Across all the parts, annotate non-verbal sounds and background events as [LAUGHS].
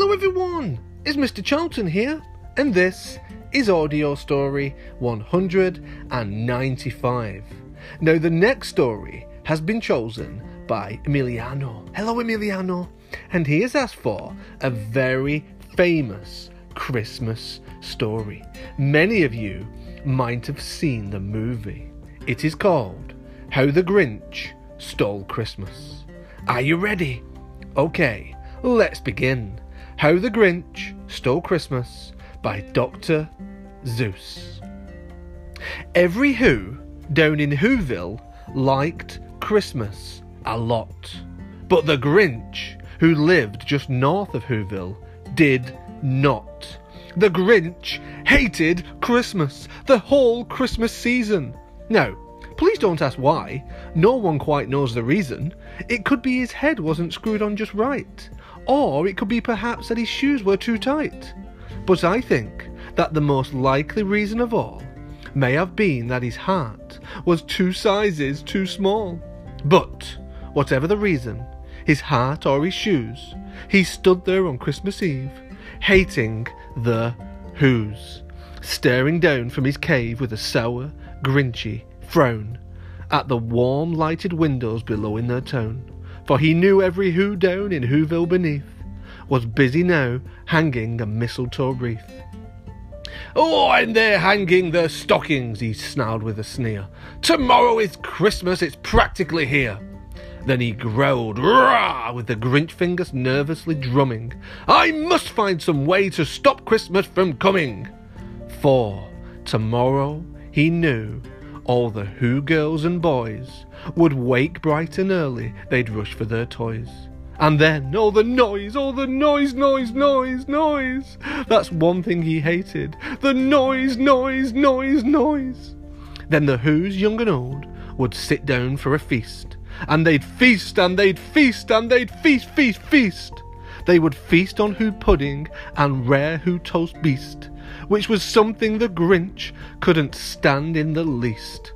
Hello everyone, it's Mr. Charlton here, and this is audio story 195. Now, the next story has been chosen by Emiliano. Hello, Emiliano. And he has asked for a very famous Christmas story. Many of you might have seen the movie. It is called How the Grinch Stole Christmas. Are you ready? Okay, let's begin. How the Grinch Stole Christmas by Dr. Seuss. Every Who down in Whoville liked Christmas a lot. But the Grinch, who lived just north of Whoville, did not. The Grinch hated Christmas, the whole Christmas season. Now, please don't ask why. No one quite knows the reason. It could be his head wasn't screwed on just right, or it could be perhaps that his shoes were too tight. But I think that the most likely reason of all may have been that his heart was two sizes too small. But, whatever the reason, his heart or his shoes, he stood there on Christmas Eve, hating the Who's, staring down from his cave with a sour, grinchy frown at the warm lighted windows below in their town, for he knew every Who down in Whoville beneath was busy now hanging a mistletoe wreath. Oh, and they're hanging their stockings, he snarled with a sneer. Tomorrow is Christmas, it's practically here. Then he growled, Rah! with the Grinch fingers nervously drumming. I must find some way to stop Christmas from coming. For tomorrow, he knew, all the Who girls and boys would wake bright and early, they'd rush for their toys. And then all the noise, all the noise, noise, noise, noise. That's one thing he hated. The noise, noise, noise, noise. Then the Who's, young and old, would sit down for a feast. And they'd feast, and they'd feast, and they'd feast, feast, feast. They would feast on Who pudding and rare Who toast beast, which was something the Grinch couldn't stand in the least.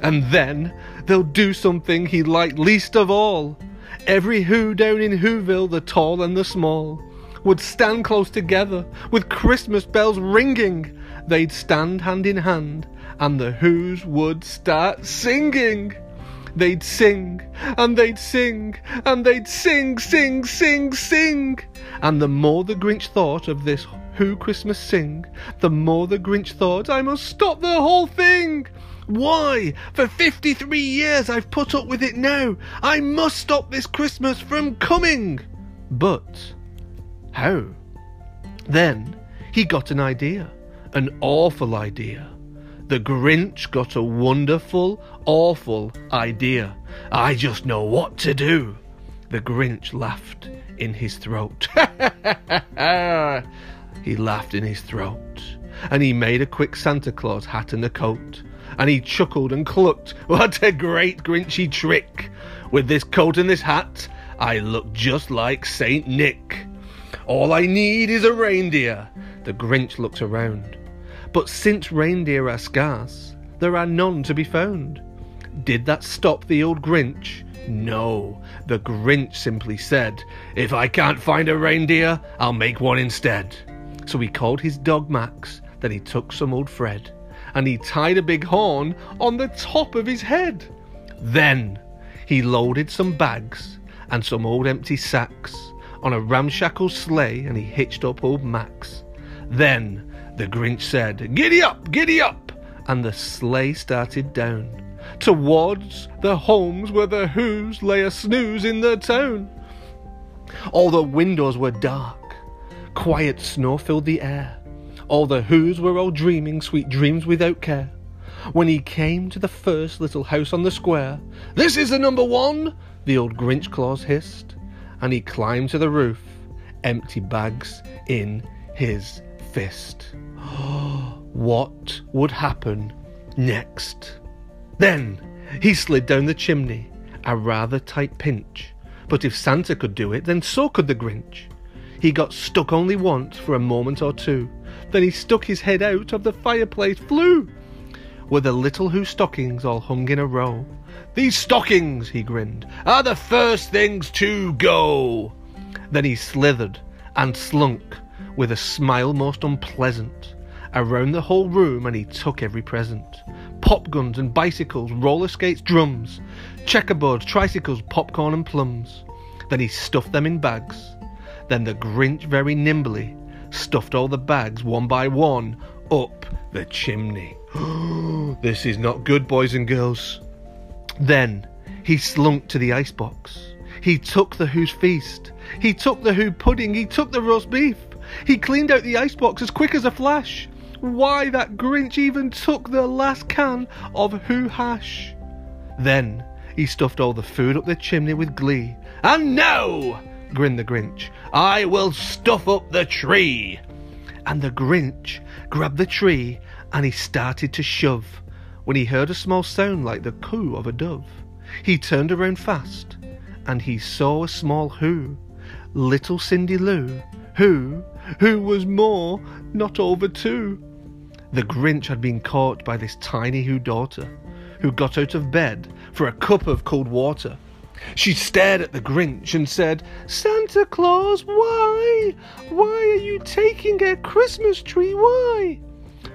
And then they'll do something he liked least of all. Every Who down in Whoville, the tall and the small, would stand close together with Christmas bells ringing. They'd stand hand in hand, and the Who's would start singing. They'd sing, and they'd sing, and they'd sing, sing, sing, sing. And the more the Grinch thought of this Who Christmas sing, the more the Grinch thought, I must stop the whole thing. Why? For 53 years I've put up with it now. I must stop this Christmas from coming. But how? Then he got an idea, an awful idea. The Grinch got a wonderful, awful idea. I just know what to do. The Grinch laughed in his throat. [LAUGHS] he laughed in his throat. And he made a quick Santa Claus hat and a coat and he chuckled and clucked. [LAUGHS] What a great Grinchy trick! With this coat and this hat, I look just like Saint Nick. All I need is a reindeer. The Grinch looked around. But since reindeer are scarce, there are none to be found. Did that stop the old Grinch? No, the Grinch simply said, If I can't find a reindeer, I'll make one instead. So he called his dog Max, then he took some old Fred and he tied a big horn on the top of his head. Then he loaded some bags and some old empty sacks on a ramshackle sleigh and he hitched up old Max. Then the Grinch said, Giddy up, giddy up! And the sleigh started down towards the homes where the Who's lay a snooze in the town. All the windows were dark, quiet snow filled the air. All the Who's were all dreaming sweet dreams without care. When he came to the first little house on the square, This is the number one, the old Grinch Claus hissed, and he climbed to the roof, empty bags in his fist. what would happen next? Then he slid down the chimney, a rather tight pinch. But if Santa could do it, then so could the Grinch. He got stuck only once for a moment or two. Then he stuck his head out of the fireplace, flew, with the little Who stockings all hung in a row. These stockings, he grinned, are the first things to go. Then he slithered and slunk, with a smile most unpleasant, around the whole room and he took every present. Pop guns and bicycles, roller skates, drums, checkerboards, tricycles, popcorn and plums. Then he stuffed them in bags. Then the Grinch very nimbly stuffed all the bags one by one up the chimney. [GASPS] this is not good, boys and girls. Then he slunk to the icebox. He took the Who's feast. He took the Who pudding. He took the roast beef. He cleaned out the icebox as quick as a flash. Why, that Grinch even took the last can of Who hash. Then he stuffed all the food up the chimney with glee. And now, grinned the Grinch, I will stuff up the tree. And the Grinch grabbed the tree and he started to shove when he heard a small sound like the coo of a dove. He turned around fast and he saw a small Who, little Cindy Lou, who, who was more, not over two. The Grinch had been caught by this tiny Who daughter, who got out of bed for a cup of cold water. She stared at the Grinch and said, Santa Claus, why? Why are you taking a Christmas tree? Why?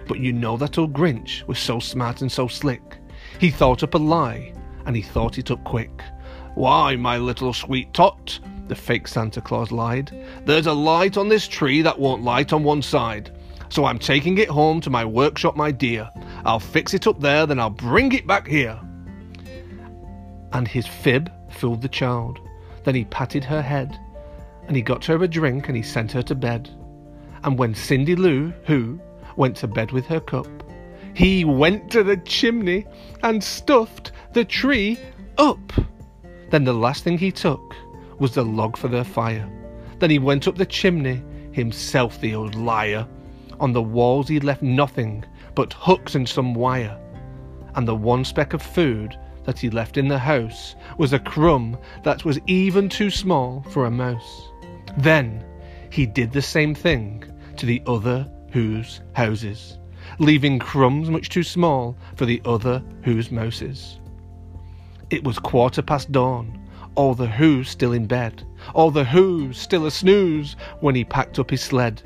But you know that old Grinch was so smart and so slick. He thought up a lie, and he thought it up quick. Why, my little sweet tot, the fake Santa Claus lied, there's a light on this tree that won't light on one side. So I'm taking it home to my workshop, my dear. I'll fix it up there, then I'll bring it back here. And his fib fooled the child. Then he patted her head, and he got her a drink, and he sent her to bed. And when Cindy Lou, who went to bed with her cup, he went to the chimney and stuffed the tree up. Then the last thing he took was the log for their fire. Then he went up the chimney, himself the old liar. On the walls he'd left nothing but hooks and some wire. And the one speck of food that he left in the house was a crumb that was even too small for a mouse. Then he did the same thing to the other Who's houses, leaving crumbs much too small for the other Who's mouses. It was quarter past dawn, all the Who's still in bed, all the Who's still a snooze when he packed up his sled.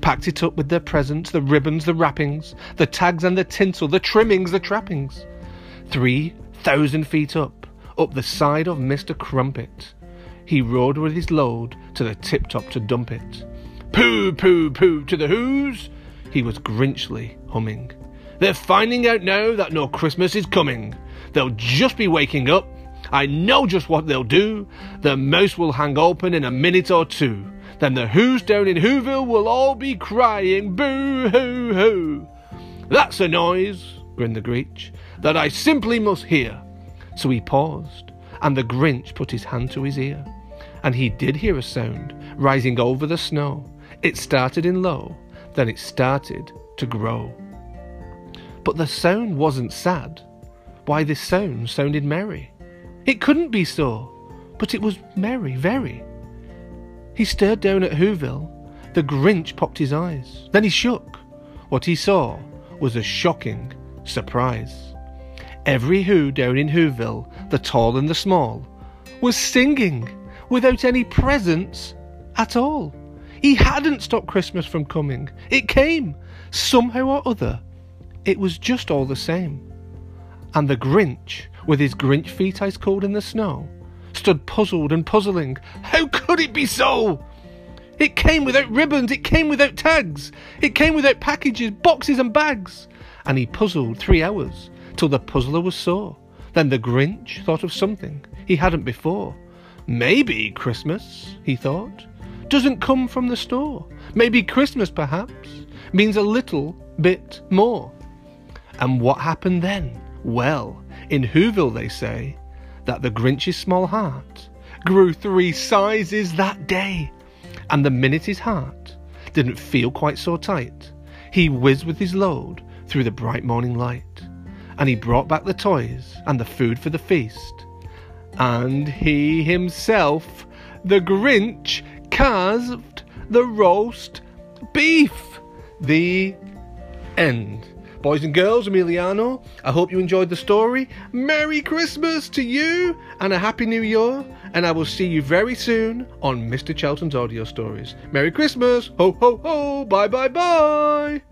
Packed it up with their presents, the ribbons, the wrappings, the tags and the tinsel, the trimmings, the trappings. Three thousand feet up, up the side of Mr. Crumpit, he rode with his load to the tip top to dump it. Pooh, pooh, pooh to the Who's, he was grinchly humming. They're finding out now that no Christmas is coming. They'll just be waking up. I know just what they'll do. The mouse will hang open in a minute or two. Then the Who's down in Whoville will all be crying boo hoo hoo. That's a noise, grinned the Grinch, that I simply must hear. So he paused, and the Grinch put his hand to his ear. And he did hear a sound rising over the snow. It started in low, then it started to grow. But the sound wasn't sad. Why, this sound sounded merry. It couldn't be so, but it was merry, very. He stared down at Whoville. The Grinch popped his eyes. Then he shook. What he saw was a shocking surprise. Every Who down in Whoville, the tall and the small, was singing without any presents at all. He hadn't stopped Christmas from coming. It came, somehow or other. It was just all the same. And the Grinch, with his Grinch feet ice cold in the snow, stood puzzled and puzzling. How could it be so? It came without ribbons, it came without tags, it came without packages, boxes, and bags. And he puzzled three hours till the puzzler was sore. Then the Grinch thought of something he hadn't before. Maybe Christmas, he thought, doesn't come from the store. Maybe Christmas, perhaps, means a little bit more. And what happened then? Well, in Whoville they say that the Grinch's small heart grew three sizes that day. And the minute his heart didn't feel quite so tight, he whizzed with his load through the bright morning light. And he brought back the toys and the food for the feast. And he himself, the Grinch, carved the roast beef. The end. Boys and girls, Emiliano, I hope you enjoyed the story. Merry Christmas to you and a Happy New Year. And I will see you very soon on Mr. Charlton's Audio Stories. Merry Christmas! Ho, ho, ho! Bye, bye, bye!